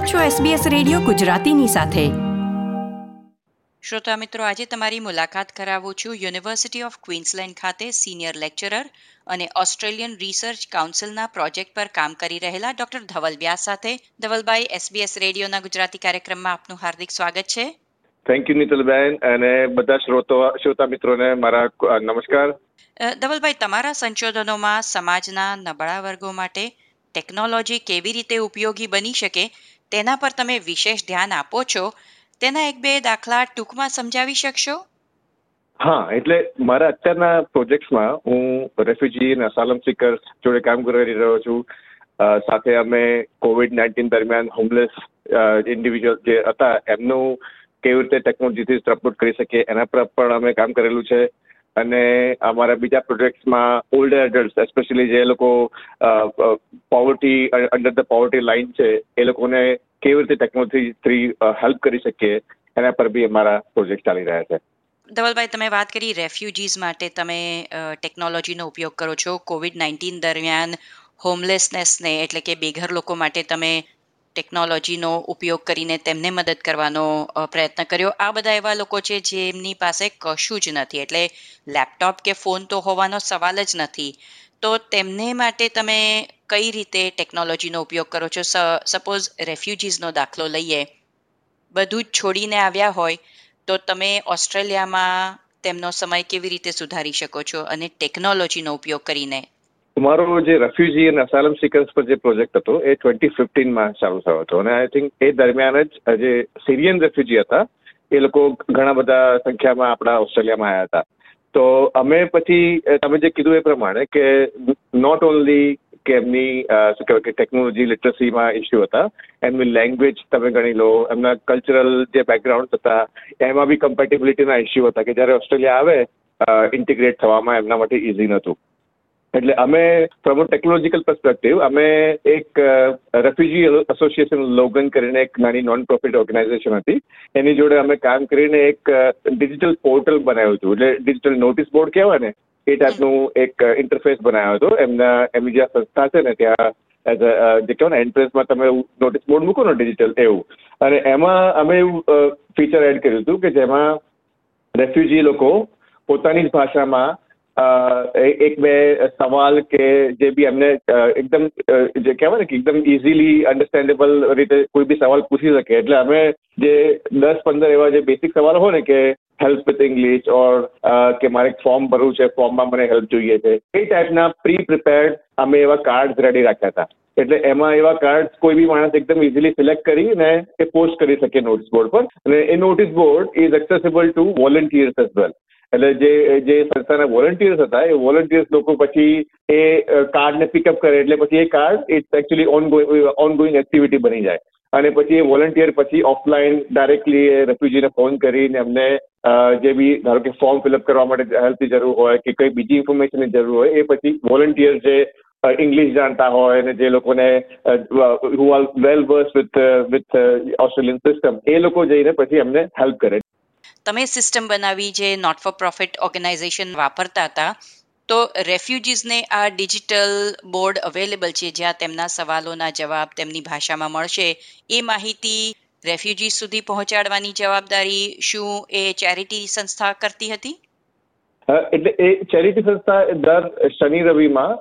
આપ છો SBS radio ગુજરાતીની સાથે. શ્રોતા મિત્રો આજે તમારી મુલાકાત કરાવું છું યુનિવર્સિટી ઓફ ક્વીન્સલેન્ડ ખાતે સિનિયર લેક્ચરર અને ઓસ્ટ્રેલિયન રિસર્ચ કાઉન્સિલના પ્રોજેક્ટ પર કામ કરી રહેલા ડોક્ટર ધવલ વ્યાસ સાથે. ધવલભાઈ SBS રેડિયોના ગુજરાતી કાર્યક્રમમાં આપનું હાર્દિક સ્વાગત છે. થેન્ક યુ નીતલબેન અને બધા શ્રોતો શ્રોતા મિત્રોને મારા નમસ્કાર. ધવલભાઈ તમારા સંશોધનોમાં સમાજના નબળા વર્ગો માટે ટેકનોલોજી કેવી રીતે ઉપયોગી બની શકે? તેના પર તમે વિશેષ ધ્યાન આપો છો, તેના એક બે દાખલા ટૂંકમાં સમજાવી શકશો? હા, એટલે મારા અત્યારના પ્રોજેક્ટ્સમાં હું રેફ્યુજી અને અસાલમ સિકર્સ જોડે કામ કરી રહ્યો છું. સાથે અમે કોવિડ નાઇન્ટીન દરમિયાન હોમલેસ ઇન્ડિવિજ્યુઅલ જે હતા, એમનું કેવી રીતે ટેકનોલોજીથી સપોર્ટ કરી શકીએ, એના પર પણ અમે કામ કરેલું છે. અને અમારા બીજા પ્રોજેક્ટ્સમાં ઓલ્ડર એડલ્ટ એસ્પેશિયલી જે લોકો poverty under the poverty line છે, એ લોકોને કેવી રીતે ટેકનોલોજી થ્રી હેલ્પ કરી શકીએ, એના પર બી અમારા પ્રોજેક્ટ ચાલી રહ્યા છે. ધવલભાઈ, તમે વાત કરી રેફ્યુજીસ માટે, તમે ટેકનોલોજીનો ઉપયોગ કરો છો. કોવિડ નાઇન્ટીન દરમિયાન હોમલેસનેસને એટલે કે બેઘર લોકો માટે તમે ટેકનોલોજીનો ઉપયોગ કરીને તેમને મદદ કરવાનો પ્રયત્ન કર્યો. આ બધા એવા લોકો છે જેમની પાસે કશું જ નથી. એટલે લેપટોપ કે ફોન તો હોવાનો સવાલ જ નથી. તો તેમને માટે તમે કઈ રીતે ટેકનોલોજીનો ઉપયોગ કરો છો? સપોઝ રેફ્યુજીઝનો દાખલો લઈએ. બધું જ છોડીને આવ્યા હોય, તો તમે ઓસ્ટ્રેલિયામાં તેમનો સમય કેવી રીતે સુધારી શકો છો અને ટેકનોલોજીનો ઉપયોગ કરીને? મારો જે રેફ્યુજી અને અસાલમ સિકર્સ પર જે પ્રોજેક્ટ હતો, એ ટ્વેન્ટી ફિફ્ટીનમાં ચાલુ થયો હતો. અને આઈ થિંક એ દરમિયાન જ, જે સિરિયન રેફ્યુજી હતા, એ લોકો ઘણા બધા સંખ્યામાં આપણા ઓસ્ટ્રેલિયામાં આવ્યા હતા. તો અમે પછી તમે જે કીધું એ પ્રમાણે કે નોટ ઓનલી કે એમની શું કહેવાય કે ટેકનોલોજી લિટરસીમાં ઇસ્યુ હતા, એમની લેંગ્વેજ તમે ગણી લો, એમના કલ્ચરલ જે બેકગ્રાઉન્ડ હતા, એમાં બી કમ્પેટેબિલિટીના ઇસ્યુ હતા કે જ્યારે ઓસ્ટ્રેલિયા આવે ઇન્ટિગ્રેટ થવામાં એમના માટે ઇઝી નહોતું. એટલે અમે ફ્રોમ અ ટેકનોલોજીકલ પર્સપેક્ટિવ અમે એક રેફ્યુજી એસોસિએશન લોગન કરીને એક નાની નોન પ્રોફિટ ઓર્ગેનાઇઝેશન હતી. એની જોડે અમે કામ કરીને એક ડિજિટલ પોર્ટલ બનાવ્યું હતું. એટલે ડિજિટલ નોટિસ બોર્ડ કહેવાય ને, એ ટાઈપનું એક ઇન્ટરફેસ બનાવ્યો હતો. એમના, એમની જે સંસ્થા છે ને, ત્યાં એઝ અ, જે કહેવાય ને એન્ટ્રન્સમાં તમે નોટિસ બોર્ડ મૂકો ને ડિજિટલ એવું. અને એમાં અમે એવું ફીચર એડ કર્યું હતું કે જેમાં રેફ્યુજી લોકો પોતાની જ ભાષામાં એક, બે સવાલ કે જે બી એમને એકદમ જે કહેવાય ને કે એકદમ ઇઝીલી અન્ડરસ્ટેન્ડેબલ રીતે કોઈ બી સવાલ પૂછી શકે. એટલે અમે જે દસ, પંદર એવા જે બેસિક સવાલ હોય ને કે હેલ્પ વિથ ઇંગ્લિશ ઓર કે મારે ફોર્મ ભરવું છે ફોર્મમાં મને હેલ્પ જોઈએ છે, એ ટાઈપના પ્રી પ્રિપેર્ડ અમે એવા કાર્ડ રેડી રાખ્યા હતા. એટલે એમાં એવા કાર્ડ કોઈ બી માણસ એકદમ ઇઝીલી સિલેક્ટ કરીને એ પોસ્ટ કરી શકે નોટિસ બોર્ડ પર. અને એ notice board is accessible to volunteers as well એટલે જે જે સંસ્થાના વોલન્ટિયર્સ હતા, એ વોલન્ટિયર્સ લોકો પછી એ કાર્ડને પિકઅપ કરે, એટલે પછી એ card it's actually on on going activity બની જાય. અને પછી એ વોલન્ટિયર પછી ઓફલાઈન ડાયરેક્ટલી એ રેફ્યુજીને ફોન કરીને એમને જે બી, ધારો કે ફોર્મ ફિલઅપ કરવા માટે હેલ્પની જરૂર હોય કે કંઈ બીજી ઇન્ફોર્મેશનની જરૂર હોય, એ પછી વોલન્ટિયર જે ઇંગ્લિશ જાણતા હોય અને જે લોકોને who are well versed with with Australian system એ લોકો જઈને પછી એમને હેલ્પ કરે. તમે સિસ્ટમ બનાવી જે નોટ ફોર પ્રોફિટ ઓર્ગેનાઇઝેશન વાપરતા હતા, તો રેફ્યુજીઝને આ ડિજિટલ બોર્ડ અવેલેબલ છે, જ્યાં તેમના સવાલોના જવાબ તેમની ભાષામાં મળશે. એ માહિતી રેફ્યુજી સુધી પહોંચાડવાની જવાબદારી શું એ ચેરિટી સંસ્થા કરતી હતી? એટલે એ ચેરિટી સંસ્થા દર શનિ રવિમાં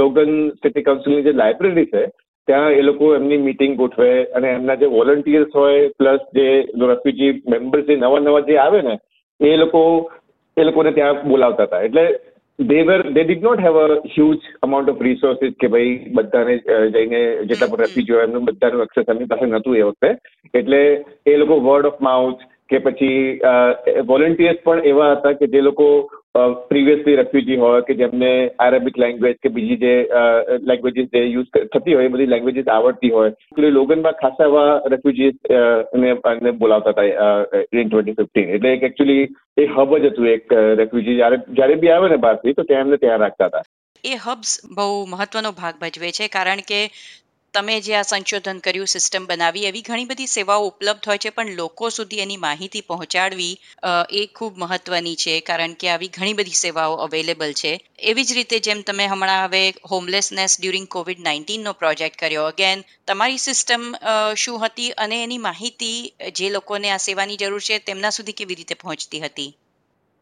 લોગન સિટી કાઉન્સિલની જે લાઇબ્રેરી છે ત્યાં એ લોકો એમની મિટિંગ ગોઠવે અને એમના જે વોલન્ટિયર્સ હોય પ્લસ જે રેફ્યુજી મેમ્બર્સ જે નવા નવા જે આવે ને એ લોકો એ લોકોને ત્યાં બોલાવતા હતા. એટલે they were they did not have a huge amount of resources કે ભાઈ બધાને જઈને જેટલા પણ રેફ્યુજી હોય એમનું બધાનું એક્સેસ એમની પાસે નહોતું એ વખતે. એટલે એ લોકો વર્ડ ઓફ માઉથ કે પછી વોલન્ટિયર્સ પણ એવા હતા કે જે લોકો પ્રીવિયસલી રેફ્યુજી હોય કે જેમને આરબિક લેંગ્વેજ કે બીજી જે લેંગ્વેજીસ જે યુઝ થતી હોય, એ બધી લેંગ્વેજીસ આવડતી હોય. એટલે લોગનમાં ખાસા એવા રેફ્યુજીસ ને બોલાવતા હતા ઇન ટ્વેન્ટી ફિફ્ટીન એટલે એક એકચ્યુઅલી એ હબ જ હતું એક રેફ્યુજી જ્યારે જ્યારે બી આવે ને બહારથી, તો ત્યાં એમને ત્યાં રાખતા હતા. એ હબ્સ બહુ મહત્વનો ભાગ ભજવે છે, કારણ કે તમે જે આ સંશોધન કર્યું સિસ્ટમ બનાવી, એવી ઘણી બધી સેવાઓ ઉપલબ્ધ હોય છે, પણ લોકો સુધી એની માહિતી પહોંચાડવી એ ખૂબ મહત્વની છે, કારણ કે આવી ઘણી બધી સેવાઓ અવેલેબલ છે. એવી જ રીતે જેમ તમે હમણાં હવે હોમલેસનેસ ડ્યુરિંગ કોવિડ નાઇન્ટીનનો પ્રોજેક્ટ કર્યો અગેન તમારી સિસ્ટમ શું હતી અને એની માહિતી જે લોકોને આ સેવાની જરૂર છે, તેમના સુધી કેવી રીતે પહોંચતી હતી?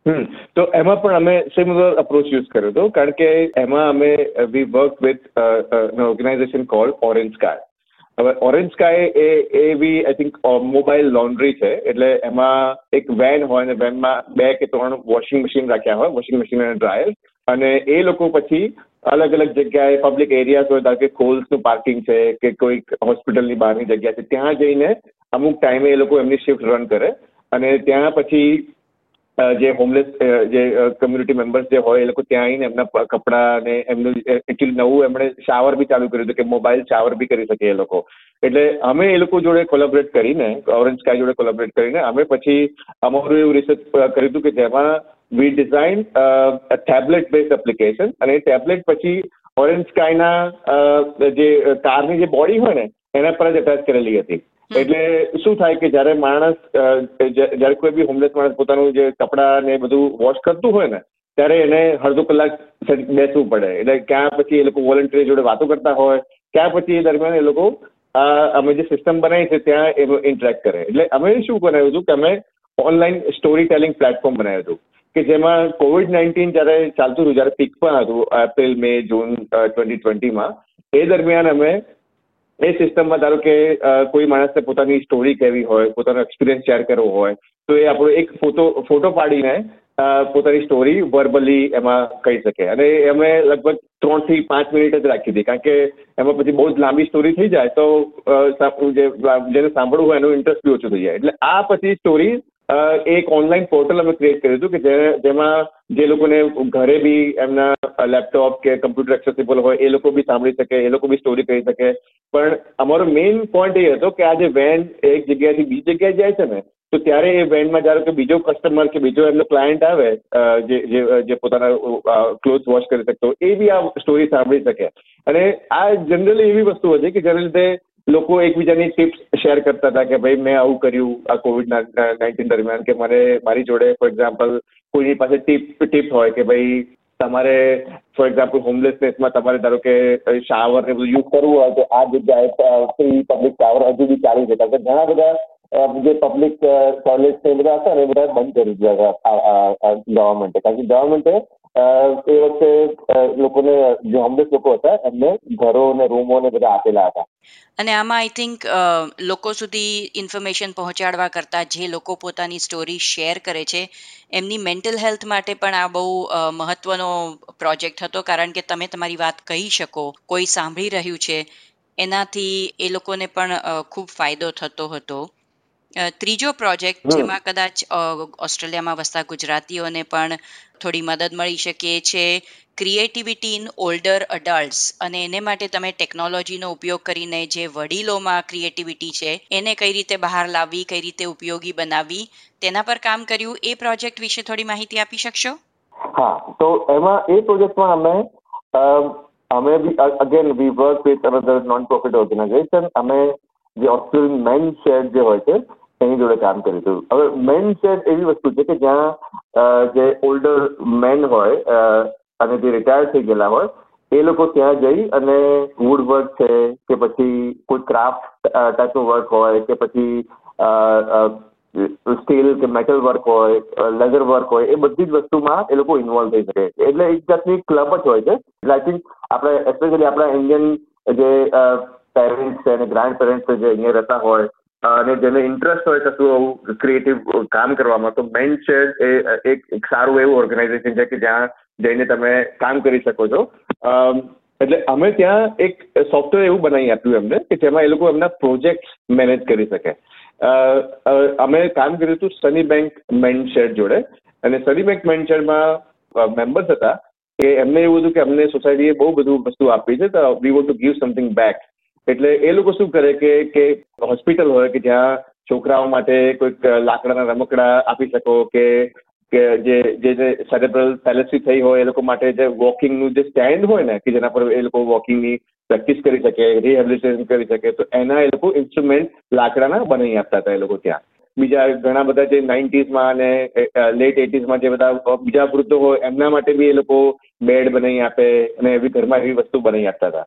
તો એમાં પણ અમે સિમિલર અપ્રોચ યુઝ કર્યો હતો, કારણ કે એમાં અમે we work with organization call Orange Sky હવે ઓરેન્જ સ્કાય એ એ બી આઈ થિંક મોબાઈલ લોન્ડ્રી છે, એટલે એમાં એક વેન હોય અને વેનમાં બે કે ત્રણ વોશિંગ મશીન રાખ્યા હોય વોશિંગ મશીન અને ડ્રાયર અને એ લોકો પછી અલગ અલગ જગ્યાએ પબ્લિક એરિયાઝ હોય, ધારો કે કોલ્સનું પાર્કિંગ છે, કે કોઈક હોસ્પિટલની બહારની જગ્યા છે, ત્યાં જઈને અમુક ટાઈમે એ લોકો એમની શિફ્ટ રન કરે. અને ત્યાં પછી જે હોમલેસ જે કમ્યુનિટી મેમ્બર્સ જે હોય, એ લોકો ત્યાં આવીને એમના કપડાં ને એમનું એકચ્યુઅલી નવું એમણે શાવર બી ચાલુ કર્યું હતું કે મોબાઈલ શાવર બી કરી શકે એ લોકો. એટલે અમે એ લોકો જોડે કોલેબરેટ કરીને ઓરેન્જ સ્કાય જોડે કોલેબરેટ કરીને, અમે પછી અમારું એવું રિસર્ચ કર્યું હતું કે જેમાં we design tablet base application અને ટેબ્લેટ પછી ઓરેન્જ સ્કાયના જે કારની જે બોડી હોય ને, એના પર જ અટેચ કરેલી હતી. એટલે શું થાય કે જ્યારે માણસ જ્યારે કોઈ બી હોમલેસ માણસ પોતાનું જે કપડાં ને બધું વોશ કરતું હોય ને, ત્યારે એને અડધો કલાક બેસવું પડે. એટલે ક્યાં પછી એ લોકો વોલન્ટિયર જોડે વાતો કરતા હોય, ક્યાં પછી એ દરમિયાન એ લોકો અમે જે સિસ્ટમ બનાવી છે ત્યાં એ ઇન્ટરેક્ટ કરે. એટલે અમે શું બનાવ્યું હતું કે અમે ઓનલાઈન સ્ટોરી ટેલિંગ પ્લેટફોર્મ બનાવ્યું હતું. કે જેમાં કોવિડ નાઇન્ટીન જ્યારે ચાલતું હતું, જ્યારે પીક પણ હતું એપ્રિલ મે જૂન ટ્વેન્ટી ટ્વેન્ટીમાં એ દરમિયાન અમે એ સિસ્ટમમાં ધારો કે કોઈ માણસને પોતાની સ્ટોરી કહેવી હોય, પોતાનો એક્સપિરિયન્સ શેર કરવો હોય, તો એ આપણો એક ફોટો ફોટો પાડીને પોતાની સ્ટોરી વર્બલી એમાં કહી શકે. અને અમે લગભગ ત્રણથી પાંચ મિનિટ જ રાખી હતી કારણ કે એમાં પછી બહુ જ લાંબી સ્ટોરી થઈ જાય, તો જે, જેને સાંભળવું હોય એનું ઇન્ટરેસ્ટ બી ઓછું થઈ જાય. એટલે આ પછી સ્ટોરી એક ઓનલાઈન પોર્ટલ અમે ક્રિએટ કર્યું હતું કે જેમાં જે લોકોને ઘરે બી એમના લેપટોપ કે કમ્પ્યુટર એક્સેસિબલ હોય, એ લોકો બી સાંભળી શકે, એ લોકો બી સ્ટોરી કરી શકે. પણ અમારો મેઇન પોઈન્ટ એ હતો કે આ જે વેન એક જગ્યાએથી બીજી જગ્યાએ જાય છે ને, તો ત્યારે એ વેનમાં ધારો કે બીજો કસ્ટમર કે બીજો એમનો ક્લાયન્ટ આવે જે જે પોતાના ક્લોથ વોશ કરી શકતો એ બી આ સ્ટોરી સાંભળી શકે. અને આ જનરલી એવી વસ્તુ હતી કે જેના લીધે લોકો એકબીજાની ટિપ્સ શેર કરતા હતા કે ભાઈ મેં આવું કર્યું આ કોવિડ નાઇન્ટીન દરમિયાન કે મને મારી જોડે ફોર એક્ઝામ્પલ કોઈની પાસે ટીપ ટીપ હોય કે ભાઈ તમારે ફોર એક્ઝામ્પલ હોમલેસનેસમાં તમારે ધારો કે શાવર ને બધું યુઝ કરવું હોય તો આ જગ્યાએ ફ્રી પબ્લિક શાવર હજુ બી ચાલુ છે. કારણ કે ઘણા બધા જે પબ્લિક ટોયલેટ છે એ બધા હતા ને એ બધા બંધ કરી દીધા ગવર્મેન્ટે કારણ કે ગવર્મેન્ટે એ વખતે લોકોને, જે હોમલેસ લોકો હતા, એમને ઘરો અને રૂમો ને બધા આપેલા હતા. અને આમાં આઈ થિંક લોકો સુધી ઇન્ફોર્મેશન પહોંચાડવા કરતા જે લોકો પોતાની સ્ટોરી શેર કરે છે, એમની મેન્ટલ હેલ્થ માટે પણ આ બહુ મહત્વનો પ્રોજેક્ટ હતો. કારણ કે તમે તમારી વાત કહી શકો, કોઈ સાંભળી રહ્યું છે, એનાથી એ લોકોને પણ ખૂબ ફાયદો થતો હતો. ત્રીજો પ્રોજેક્ટ જેમાં કદાચ ઓસ્ટ્રેલિયામાં વસતા ગુજરાતીઓને પણ થોડી મદદ મળી શકે છે ક્રિએટિવિટી ઇન ઓલ્ડર અડલ્ટ્સ. અને એને માટે તમે ટેકનોલોજીનો ઉપયોગ કરીને જે વડીલોમાં ક્રિએટિવિટી છે એને કઈ રીતે બહાર લાવવી કઈ રીતે ઉપયોગી બનાવવી તેના પર કામ કર્યું એ પ્રોજેક્ટ વિશે થોડી માહિતી આપી શકશો? હા તો એમાં એ પ્રોજેક્ટમાં અમે અમે again we work with another non profit organization અમે જે ઓસ્ટ્રેલિયન મેન શેર જે હોય છે એની જોડે કામ કર્યું હતું. હવે મેન સેટ એવી વસ્તુ છે કે જ્યાં જે ઓલ્ડર મેન હોય અને જે રિટાયર થઈ ગયેલા હોય, એ લોકો ત્યાં જઈ અને વુડ વર્ક છે કે પછી કોઈ ક્રાફ્ટ ટાઈપનું વર્ક હોય કે પછી સ્ટીલ કે મેટલ વર્ક હોય લેધર વર્ક હોય, એ બધી જ વસ્તુમાં એ લોકો ઇન્વોલ્વ થઈ શકે. એટલે એક જાતની ક્લબ જ હોય છે. એટલે આઈ થિંક આપણે એસ્પેશિયલી આપણા ઇન્ડિયન જે પેરેન્ટ્સ છે અને ગ્રાન્ડ પેરેન્ટ્સ જે અહીંયા રહેતા હોય અને જેને ઇન્ટરેસ્ટ હોય કશું આવું ક્રિએટિવ કામ કરવામાં. તો મેન શેડ એ, એક સારું એવું ઓર્ગેનાઇઝેશન છે કે જ્યાં જઈને તમે કામ કરી શકો છો. એટલે અમે ત્યાં એક સોફ્ટવેર એવું બનાવી આપ્યું એમને કે જેમાં એ લોકો એમના પ્રોજેક્ટ મેનેજ કરી શકે. અમે કામ કર્યું હતું સની બેંક મેનશેડ જોડે. અને સની બેંક મેનશેડમાં મેમ્બર્સ હતા કે એમને એવું હતું કે અમને સોસાયટીએ બહુ બધું વસ્તુ આપી છે, તો we want to give something back એટલે એ લોકો શું કરે કે કે હોસ્પિટલ હોય કે જ્યાં છોકરાઓ માટે કોઈક લાકડાના રમકડા આપી શકો કે જે જે જે સેરેબ્રલ પેલેસી થઈ હોય એ લોકો માટે જે વોકિંગનું જે સ્ટેન્ડ હોય ને, કે જેના પર એ લોકો વોકિંગની પ્રેક્ટિસ કરી શકે રિહેબિલિટેશન કરી શકે, તો એના એ લોકો ઇન્સ્ટ્રુમેન્ટ લાકડાના બનાવી આપતા હતા એ લોકો ત્યાં. બીજા ઘણા બધા જે નાઇન્ટીઝમાં અને લેટ એટીઝમાં જે બધા બીજા વૃદ્ધો હોય એમના માટે બી એ લોકો બેડ બનાવી આપે અને એવી ઘરમાં એવી વસ્તુ બનાવી આપતા હતા.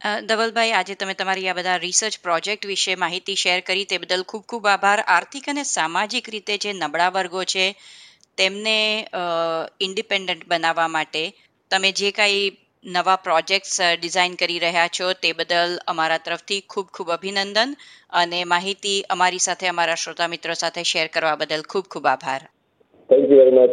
અ, ધવલભાઈ આજે તમે તમારી આ બધા રિસર્ચ પ્રોજેક્ટ વિશે માહિતી શેર કરી તે બદલ ખૂબ ખૂબ આભાર. આર્થિક અને સામાજિક રીતે જે નબળા વર્ગો છે તેમને ઇન્ડિપેન્ડન્ટ બનાવવા માટે તમે જે કાંઈ નવા પ્રોજેક્ટ્સ ડિઝાઇન કરી રહ્યા છો તે બદલ અમારા તરફથી ખૂબ ખૂબ અભિનંદન અને માહિતી અમારી સાથે અમારા શ્રોતા મિત્રો સાથે શેર કરવા બદલ ખૂબ ખૂબ આભાર. Thank you very much